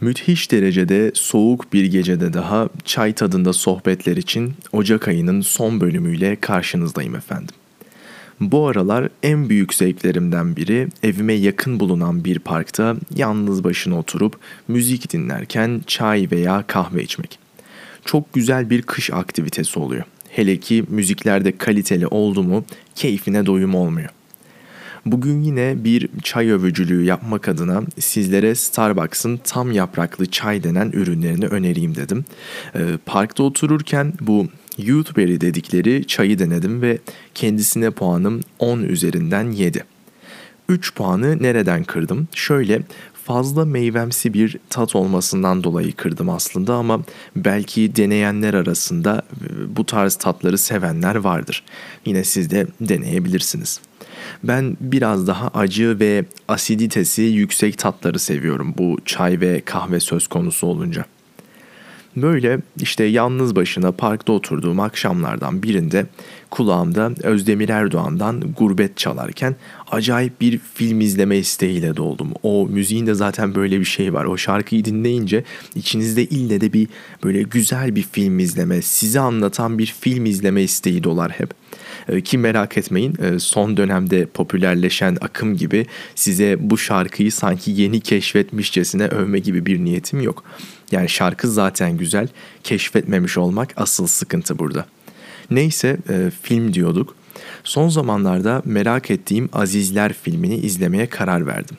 Müthiş derecede soğuk bir gecede daha çay tadında sohbetler için Ocak ayının son bölümüyle karşınızdayım efendim. Bu aralar en büyük zevklerimden biri evime yakın bulunan bir parkta yalnız başına oturup müzik dinlerken çay veya kahve içmek. Çok güzel bir kış aktivitesi oluyor. Hele ki müziklerde kaliteli oldu mu keyfine doyum olmuyor. Bugün yine bir çay övücülüğü yapmak adına sizlere Starbucks'ın tam yapraklı çay denen ürünlerini önereyim dedim. Ee, parkta otururken bu Youthberry dedikleri çayı denedim ve kendisine puanım 10 üzerinden 7. 3 puanı nereden kırdım? Şöyle fazla meyvemsi bir tat olmasından dolayı kırdım aslında ama belki deneyenler arasında e, bu tarz tatları sevenler vardır. Yine siz de deneyebilirsiniz. Ben biraz daha acı ve asiditesi yüksek tatları seviyorum bu çay ve kahve söz konusu olunca. Böyle işte yalnız başına parkta oturduğum akşamlardan birinde kulağımda Özdemir Erdoğan'dan Gurbet çalarken acayip bir film izleme isteğiyle doldum. O müziğin de zaten böyle bir şey var. O şarkıyı dinleyince içinizde ille de bir böyle güzel bir film izleme, sizi anlatan bir film izleme isteği dolar hep. Ee, ki merak etmeyin e, son dönemde popülerleşen akım gibi size bu şarkıyı sanki yeni keşfetmişçesine övme gibi bir niyetim yok. Yani şarkı zaten güzel, keşfetmemiş olmak asıl sıkıntı burada. Neyse e, film diyorduk. Son zamanlarda merak ettiğim Azizler filmini izlemeye karar verdim.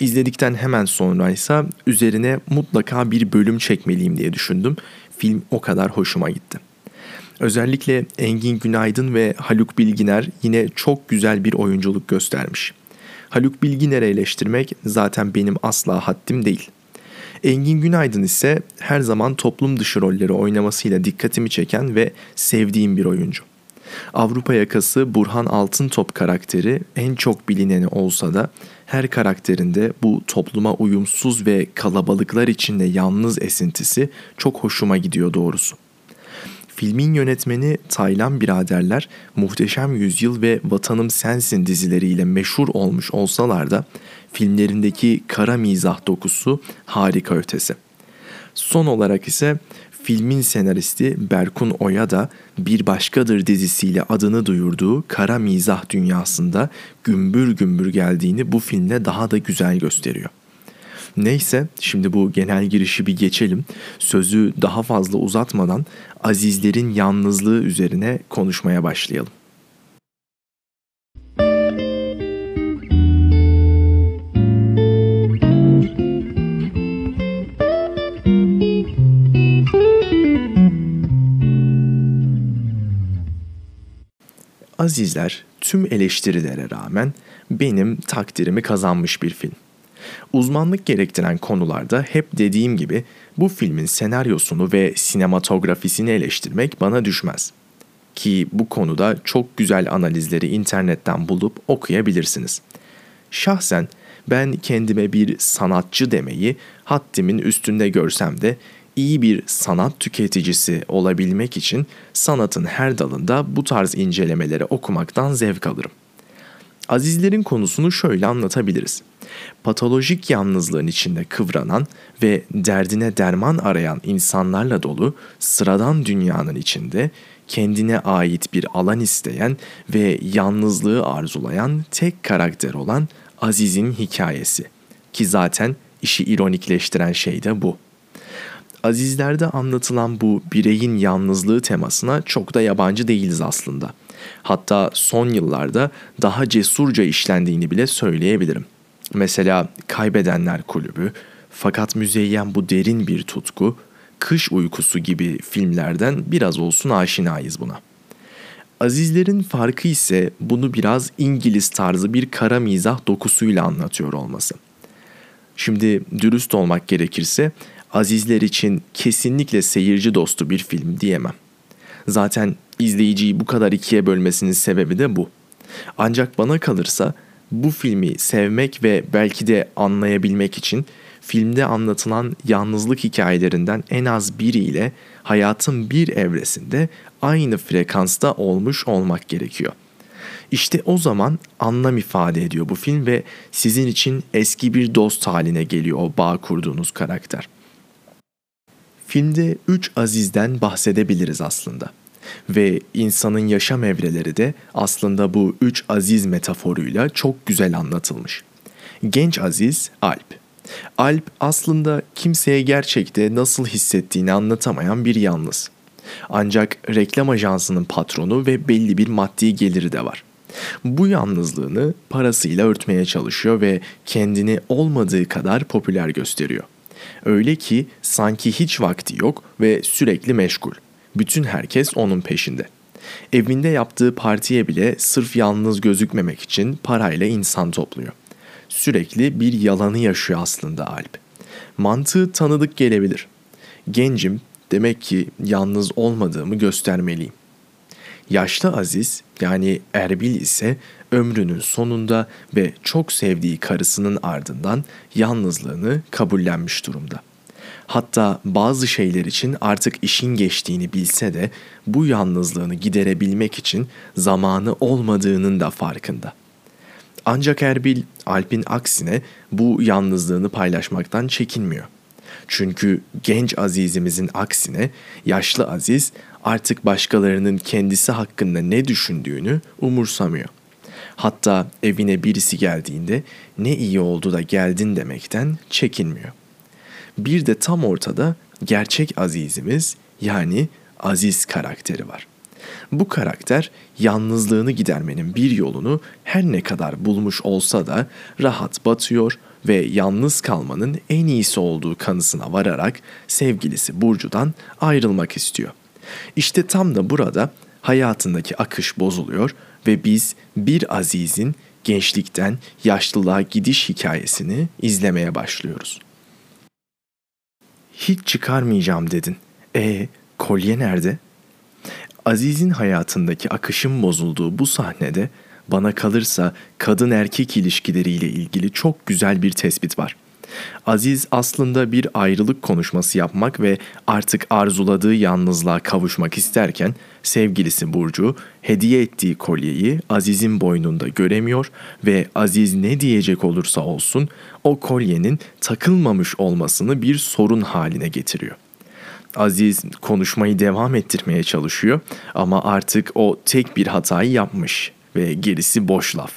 İzledikten hemen sonra ise üzerine mutlaka bir bölüm çekmeliyim diye düşündüm. Film o kadar hoşuma gitti. Özellikle Engin Günaydın ve Haluk Bilginer yine çok güzel bir oyunculuk göstermiş. Haluk Bilginer'i eleştirmek zaten benim asla haddim değil. Engin Günaydın ise her zaman toplum dışı rolleri oynamasıyla dikkatimi çeken ve sevdiğim bir oyuncu. Avrupa yakası Burhan Altıntop karakteri en çok bilineni olsa da her karakterinde bu topluma uyumsuz ve kalabalıklar içinde yalnız esintisi çok hoşuma gidiyor doğrusu. Filmin yönetmeni Taylan biraderler Muhteşem Yüzyıl ve Vatanım Sensin dizileriyle meşhur olmuş olsalar da filmlerindeki kara mizah dokusu harika ötesi. Son olarak ise filmin senaristi Berkun Oya da Bir Başkadır dizisiyle adını duyurduğu kara mizah dünyasında gümbür gümbür geldiğini bu filmle daha da güzel gösteriyor. Neyse şimdi bu genel girişi bir geçelim. Sözü daha fazla uzatmadan azizlerin yalnızlığı üzerine konuşmaya başlayalım. Azizler tüm eleştirilere rağmen benim takdirimi kazanmış bir film. Uzmanlık gerektiren konularda hep dediğim gibi bu filmin senaryosunu ve sinematografisini eleştirmek bana düşmez. Ki bu konuda çok güzel analizleri internetten bulup okuyabilirsiniz. Şahsen ben kendime bir sanatçı demeyi haddimin üstünde görsem de iyi bir sanat tüketicisi olabilmek için sanatın her dalında bu tarz incelemeleri okumaktan zevk alırım. Azizlerin konusunu şöyle anlatabiliriz. Patolojik yalnızlığın içinde kıvranan ve derdine derman arayan insanlarla dolu sıradan dünyanın içinde kendine ait bir alan isteyen ve yalnızlığı arzulayan tek karakter olan Aziz'in hikayesi. Ki zaten işi ironikleştiren şey de bu. Azizlerde anlatılan bu bireyin yalnızlığı temasına çok da yabancı değiliz aslında. Hatta son yıllarda daha cesurca işlendiğini bile söyleyebilirim. Mesela Kaybedenler Kulübü, fakat müzeyyen bu derin bir tutku, Kış Uykusu gibi filmlerden biraz olsun aşinayız buna. Azizlerin farkı ise bunu biraz İngiliz tarzı bir kara mizah dokusuyla anlatıyor olması. Şimdi dürüst olmak gerekirse Azizler için kesinlikle seyirci dostu bir film diyemem. Zaten izleyiciyi bu kadar ikiye bölmesinin sebebi de bu. Ancak bana kalırsa bu filmi sevmek ve belki de anlayabilmek için filmde anlatılan yalnızlık hikayelerinden en az biriyle hayatın bir evresinde aynı frekansta olmuş olmak gerekiyor. İşte o zaman anlam ifade ediyor bu film ve sizin için eski bir dost haline geliyor o bağ kurduğunuz karakter. Filmde üç Aziz'den bahsedebiliriz aslında. Ve insanın yaşam evreleri de aslında bu üç aziz metaforuyla çok güzel anlatılmış. Genç aziz Alp. Alp aslında kimseye gerçekte nasıl hissettiğini anlatamayan bir yalnız. Ancak reklam ajansının patronu ve belli bir maddi geliri de var. Bu yalnızlığını parasıyla örtmeye çalışıyor ve kendini olmadığı kadar popüler gösteriyor. Öyle ki sanki hiç vakti yok ve sürekli meşgul. Bütün herkes onun peşinde. Evinde yaptığı partiye bile sırf yalnız gözükmemek için parayla insan topluyor. Sürekli bir yalanı yaşıyor aslında Alp. Mantığı tanıdık gelebilir. Gencim, demek ki yalnız olmadığımı göstermeliyim. Yaşlı Aziz yani Erbil ise ömrünün sonunda ve çok sevdiği karısının ardından yalnızlığını kabullenmiş durumda. Hatta bazı şeyler için artık işin geçtiğini bilse de bu yalnızlığını giderebilmek için zamanı olmadığının da farkında. Ancak Erbil Alp'in aksine bu yalnızlığını paylaşmaktan çekinmiyor. Çünkü genç azizimizin aksine yaşlı aziz artık başkalarının kendisi hakkında ne düşündüğünü umursamıyor. Hatta evine birisi geldiğinde ne iyi oldu da geldin demekten çekinmiyor. Bir de tam ortada gerçek azizimiz yani Aziz karakteri var. Bu karakter yalnızlığını gidermenin bir yolunu her ne kadar bulmuş olsa da rahat batıyor ve yalnız kalmanın en iyisi olduğu kanısına vararak sevgilisi Burcu'dan ayrılmak istiyor. İşte tam da burada hayatındaki akış bozuluyor ve biz bir azizin gençlikten yaşlılığa gidiş hikayesini izlemeye başlıyoruz. Hiç çıkarmayacağım dedin. E kolye nerede? Aziz'in hayatındaki akışın bozulduğu bu sahnede bana kalırsa kadın erkek ilişkileriyle ilgili çok güzel bir tespit var. Aziz aslında bir ayrılık konuşması yapmak ve artık arzuladığı yalnızlığa kavuşmak isterken sevgilisi Burcu hediye ettiği kolyeyi Aziz'in boynunda göremiyor ve Aziz ne diyecek olursa olsun o kolyenin takılmamış olmasını bir sorun haline getiriyor. Aziz konuşmayı devam ettirmeye çalışıyor ama artık o tek bir hatayı yapmış ve gerisi boş laf.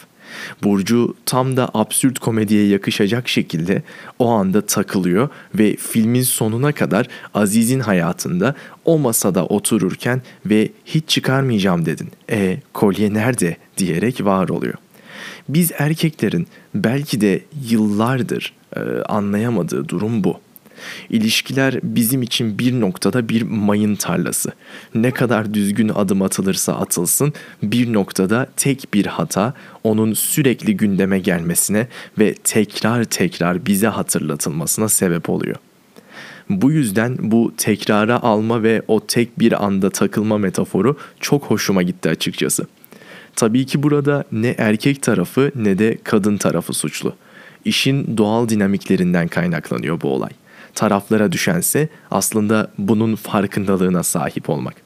Burcu tam da absürt komediye yakışacak şekilde o anda takılıyor ve filmin sonuna kadar Aziz'in hayatında o masada otururken ve hiç çıkarmayacağım dedin. E kolye nerede diyerek var oluyor. Biz erkeklerin belki de yıllardır e, anlayamadığı durum bu. İlişkiler bizim için bir noktada bir mayın tarlası. Ne kadar düzgün adım atılırsa atılsın bir noktada tek bir hata onun sürekli gündeme gelmesine ve tekrar tekrar bize hatırlatılmasına sebep oluyor. Bu yüzden bu tekrara alma ve o tek bir anda takılma metaforu çok hoşuma gitti açıkçası. Tabii ki burada ne erkek tarafı ne de kadın tarafı suçlu. İşin doğal dinamiklerinden kaynaklanıyor bu olay taraflara düşense aslında bunun farkındalığına sahip olmak.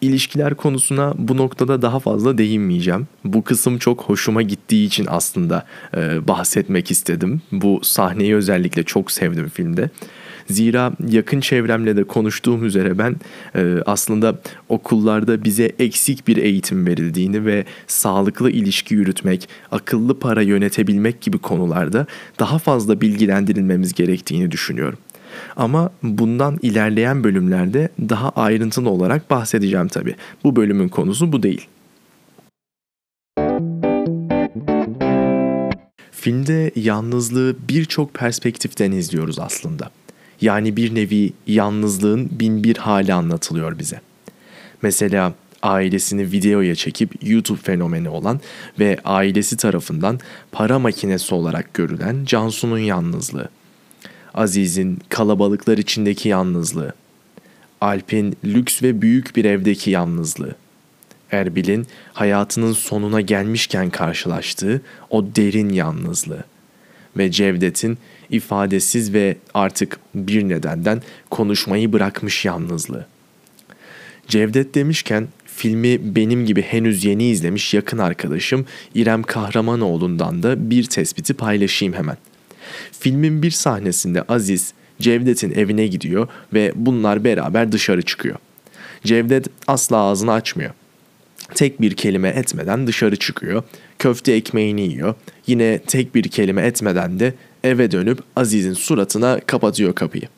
İlişkiler konusuna bu noktada daha fazla değinmeyeceğim. Bu kısım çok hoşuma gittiği için aslında e, bahsetmek istedim. Bu sahneyi özellikle çok sevdim filmde. Zira yakın çevremle de konuştuğum üzere ben e, aslında okullarda bize eksik bir eğitim verildiğini ve sağlıklı ilişki yürütmek, akıllı para yönetebilmek gibi konularda daha fazla bilgilendirilmemiz gerektiğini düşünüyorum. Ama bundan ilerleyen bölümlerde daha ayrıntılı olarak bahsedeceğim tabii. Bu bölümün konusu bu değil. Filmde yalnızlığı birçok perspektiften izliyoruz aslında. Yani bir nevi yalnızlığın bin bir hali anlatılıyor bize. Mesela ailesini videoya çekip YouTube fenomeni olan ve ailesi tarafından para makinesi olarak görülen Cansu'nun yalnızlığı. Aziz'in kalabalıklar içindeki yalnızlığı. Alp'in lüks ve büyük bir evdeki yalnızlığı. Erbil'in hayatının sonuna gelmişken karşılaştığı o derin yalnızlığı ve Cevdet'in ifadesiz ve artık bir nedenden konuşmayı bırakmış yalnızlığı. Cevdet demişken filmi benim gibi henüz yeni izlemiş yakın arkadaşım İrem Kahramanoğlu'ndan da bir tespiti paylaşayım hemen. Filmin bir sahnesinde Aziz Cevdet'in evine gidiyor ve bunlar beraber dışarı çıkıyor. Cevdet asla ağzını açmıyor. Tek bir kelime etmeden dışarı çıkıyor. Köfte ekmeğini yiyor. Yine tek bir kelime etmeden de eve dönüp Aziz'in suratına kapatıyor kapıyı.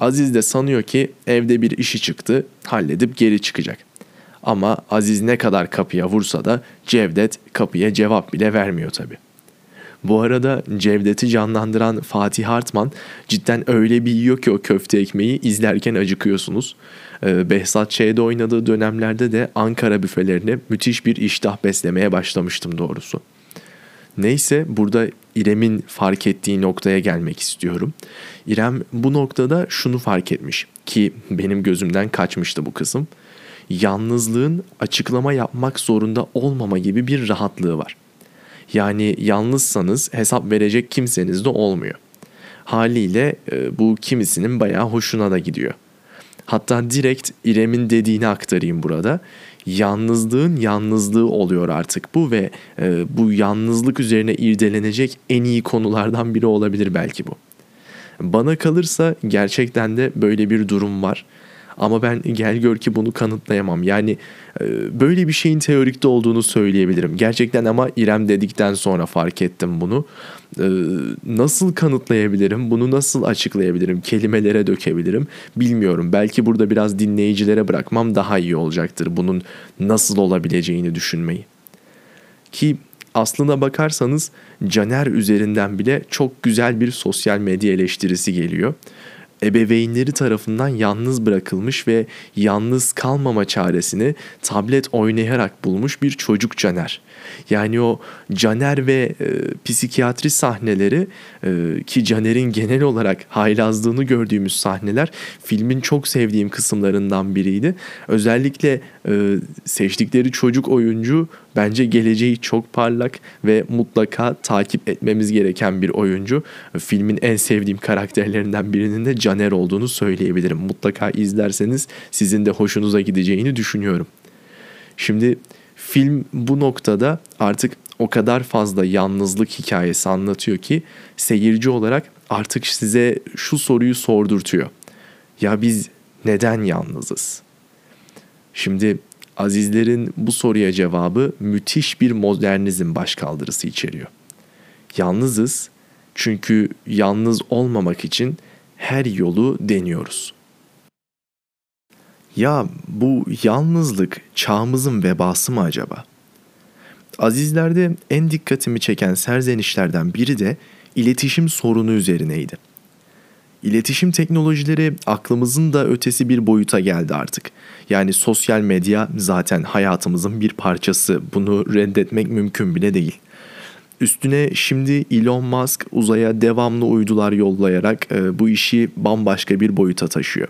Aziz de sanıyor ki evde bir işi çıktı, halledip geri çıkacak. Ama Aziz ne kadar kapıya vursa da Cevdet kapıya cevap bile vermiyor tabi. Bu arada Cevdet'i canlandıran Fatih Hartman cidden öyle bir yiyor ki o köfte ekmeği izlerken acıkıyorsunuz. Ee, Behzat Ç'de oynadığı dönemlerde de Ankara büfelerine müthiş bir iştah beslemeye başlamıştım doğrusu. Neyse burada İrem'in fark ettiği noktaya gelmek istiyorum. İrem bu noktada şunu fark etmiş ki benim gözümden kaçmıştı bu kısım. Yalnızlığın açıklama yapmak zorunda olmama gibi bir rahatlığı var. Yani yalnızsanız hesap verecek kimseniz de olmuyor. Haliyle e, bu kimisinin bayağı hoşuna da gidiyor. Hatta direkt İrem'in dediğini aktarayım burada yalnızlığın yalnızlığı oluyor artık bu ve e, bu yalnızlık üzerine irdelenecek en iyi konulardan biri olabilir belki bu. Bana kalırsa gerçekten de böyle bir durum var. Ama ben gel gör ki bunu kanıtlayamam. Yani e, böyle bir şeyin teorikte olduğunu söyleyebilirim. Gerçekten ama İrem dedikten sonra fark ettim bunu. E, nasıl kanıtlayabilirim? Bunu nasıl açıklayabilirim? Kelimelere dökebilirim? Bilmiyorum. Belki burada biraz dinleyicilere bırakmam daha iyi olacaktır. Bunun nasıl olabileceğini düşünmeyi. Ki aslına bakarsanız Caner üzerinden bile çok güzel bir sosyal medya eleştirisi geliyor ebeveynleri tarafından yalnız bırakılmış ve yalnız kalmama çaresini tablet oynayarak bulmuş bir çocuk Caner. Yani o Caner ve e, psikiyatri sahneleri e, ki Caner'in genel olarak haylazlığını gördüğümüz sahneler filmin çok sevdiğim kısımlarından biriydi. Özellikle e, seçtikleri çocuk oyuncu bence geleceği çok parlak ve mutlaka takip etmemiz gereken bir oyuncu. Filmin en sevdiğim karakterlerinden birinin de Caner olduğunu söyleyebilirim. Mutlaka izlerseniz sizin de hoşunuza gideceğini düşünüyorum. Şimdi film bu noktada artık o kadar fazla yalnızlık hikayesi anlatıyor ki seyirci olarak artık size şu soruyu sordurtuyor. Ya biz neden yalnızız? Şimdi Azizlerin bu soruya cevabı müthiş bir modernizm başkaldırısı içeriyor. Yalnızız çünkü yalnız olmamak için her yolu deniyoruz. Ya bu yalnızlık çağımızın vebası mı acaba? Azizlerde en dikkatimi çeken serzenişlerden biri de iletişim sorunu üzerineydi. İletişim teknolojileri aklımızın da ötesi bir boyuta geldi artık. Yani sosyal medya zaten hayatımızın bir parçası. Bunu reddetmek mümkün bile değil. Üstüne şimdi Elon Musk uzaya devamlı uydular yollayarak e, bu işi bambaşka bir boyuta taşıyor.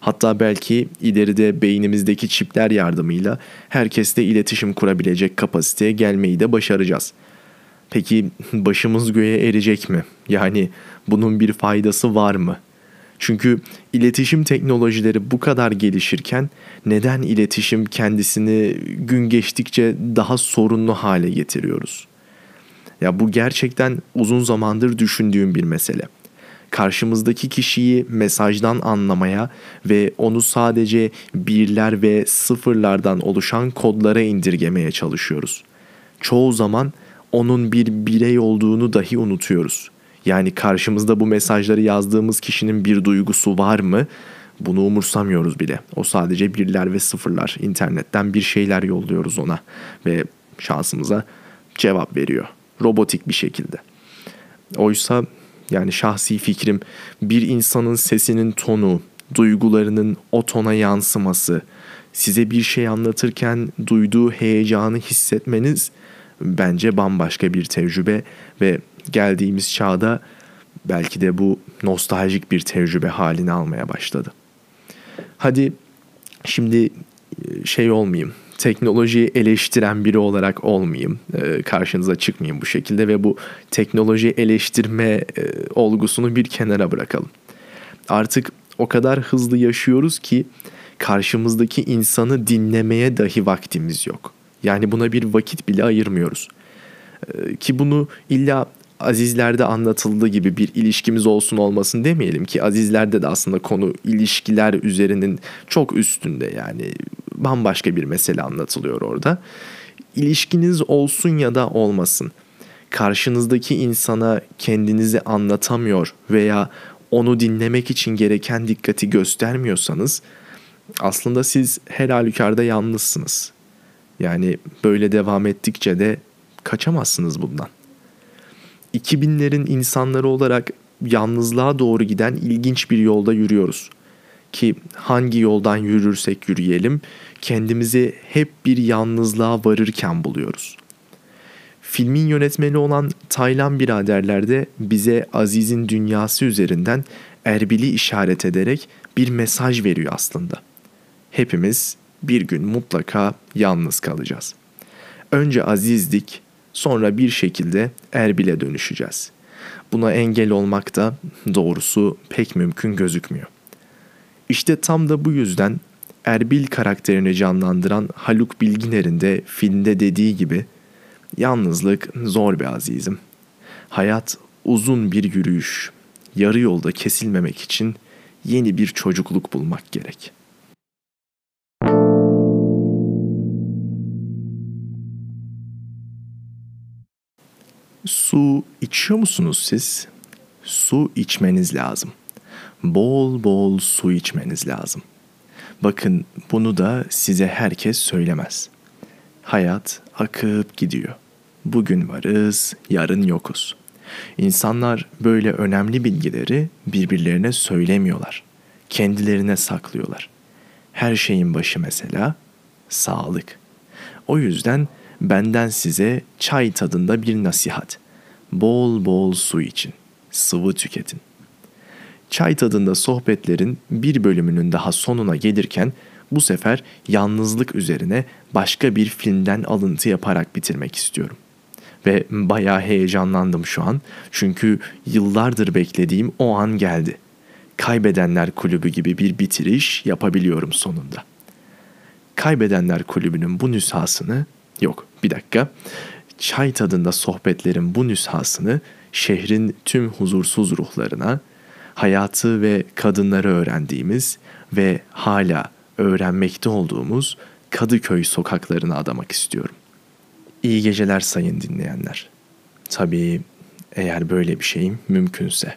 Hatta belki ileride beynimizdeki çipler yardımıyla herkesle iletişim kurabilecek kapasiteye gelmeyi de başaracağız. Peki başımız göğe erecek mi? Yani bunun bir faydası var mı? Çünkü iletişim teknolojileri bu kadar gelişirken neden iletişim kendisini gün geçtikçe daha sorunlu hale getiriyoruz? Ya bu gerçekten uzun zamandır düşündüğüm bir mesele. Karşımızdaki kişiyi mesajdan anlamaya ve onu sadece birler ve sıfırlardan oluşan kodlara indirgemeye çalışıyoruz. Çoğu zaman onun bir birey olduğunu dahi unutuyoruz. Yani karşımızda bu mesajları yazdığımız kişinin bir duygusu var mı? Bunu umursamıyoruz bile. O sadece birler ve sıfırlar. İnternetten bir şeyler yolluyoruz ona ve şansımıza cevap veriyor. Robotik bir şekilde. Oysa yani şahsi fikrim bir insanın sesinin tonu, duygularının o tona yansıması, size bir şey anlatırken duyduğu heyecanı hissetmeniz bence bambaşka bir tecrübe ve geldiğimiz çağda belki de bu nostaljik bir tecrübe halini almaya başladı. Hadi şimdi e, şey olmayayım, teknolojiyi eleştiren biri olarak olmayayım, e, karşınıza çıkmayayım bu şekilde ve bu teknoloji eleştirme e, olgusunu bir kenara bırakalım. Artık o kadar hızlı yaşıyoruz ki karşımızdaki insanı dinlemeye dahi vaktimiz yok. Yani buna bir vakit bile ayırmıyoruz. Ee, ki bunu illa Azizler'de anlatıldığı gibi bir ilişkimiz olsun olmasın demeyelim ki Azizler'de de aslında konu ilişkiler üzerinin çok üstünde yani bambaşka bir mesele anlatılıyor orada. İlişkiniz olsun ya da olmasın. Karşınızdaki insana kendinizi anlatamıyor veya onu dinlemek için gereken dikkati göstermiyorsanız aslında siz her halükarda yalnızsınız. Yani böyle devam ettikçe de kaçamazsınız bundan. 2000'lerin insanları olarak yalnızlığa doğru giden ilginç bir yolda yürüyoruz. Ki hangi yoldan yürürsek yürüyelim kendimizi hep bir yalnızlığa varırken buluyoruz. Filmin yönetmeni olan Taylan biraderler de bize Aziz'in dünyası üzerinden Erbil'i işaret ederek bir mesaj veriyor aslında. Hepimiz bir gün mutlaka yalnız kalacağız. Önce Aziz'dik, sonra bir şekilde Erbil'e dönüşeceğiz. Buna engel olmak da doğrusu pek mümkün gözükmüyor. İşte tam da bu yüzden Erbil karakterini canlandıran Haluk Bilginer'in de filmde dediği gibi yalnızlık zor bir azizim. Hayat uzun bir yürüyüş. Yarı yolda kesilmemek için yeni bir çocukluk bulmak gerek.'' Su içiyor musunuz siz? Su içmeniz lazım. Bol bol su içmeniz lazım. Bakın bunu da size herkes söylemez. Hayat akıp gidiyor. Bugün varız, yarın yokuz. İnsanlar böyle önemli bilgileri birbirlerine söylemiyorlar. Kendilerine saklıyorlar. Her şeyin başı mesela sağlık. O yüzden benden size çay tadında bir nasihat. Bol bol su için. Sıvı tüketin. Çay tadında sohbetlerin bir bölümünün daha sonuna gelirken bu sefer yalnızlık üzerine başka bir filmden alıntı yaparak bitirmek istiyorum. Ve bayağı heyecanlandım şu an. Çünkü yıllardır beklediğim o an geldi. Kaybedenler Kulübü gibi bir bitiriş yapabiliyorum sonunda. Kaybedenler Kulübü'nün bu nüshasını Yok bir dakika. Çay tadında sohbetlerin bu nüshasını şehrin tüm huzursuz ruhlarına, hayatı ve kadınları öğrendiğimiz ve hala öğrenmekte olduğumuz Kadıköy sokaklarına adamak istiyorum. İyi geceler sayın dinleyenler. Tabii eğer böyle bir şeyim mümkünse.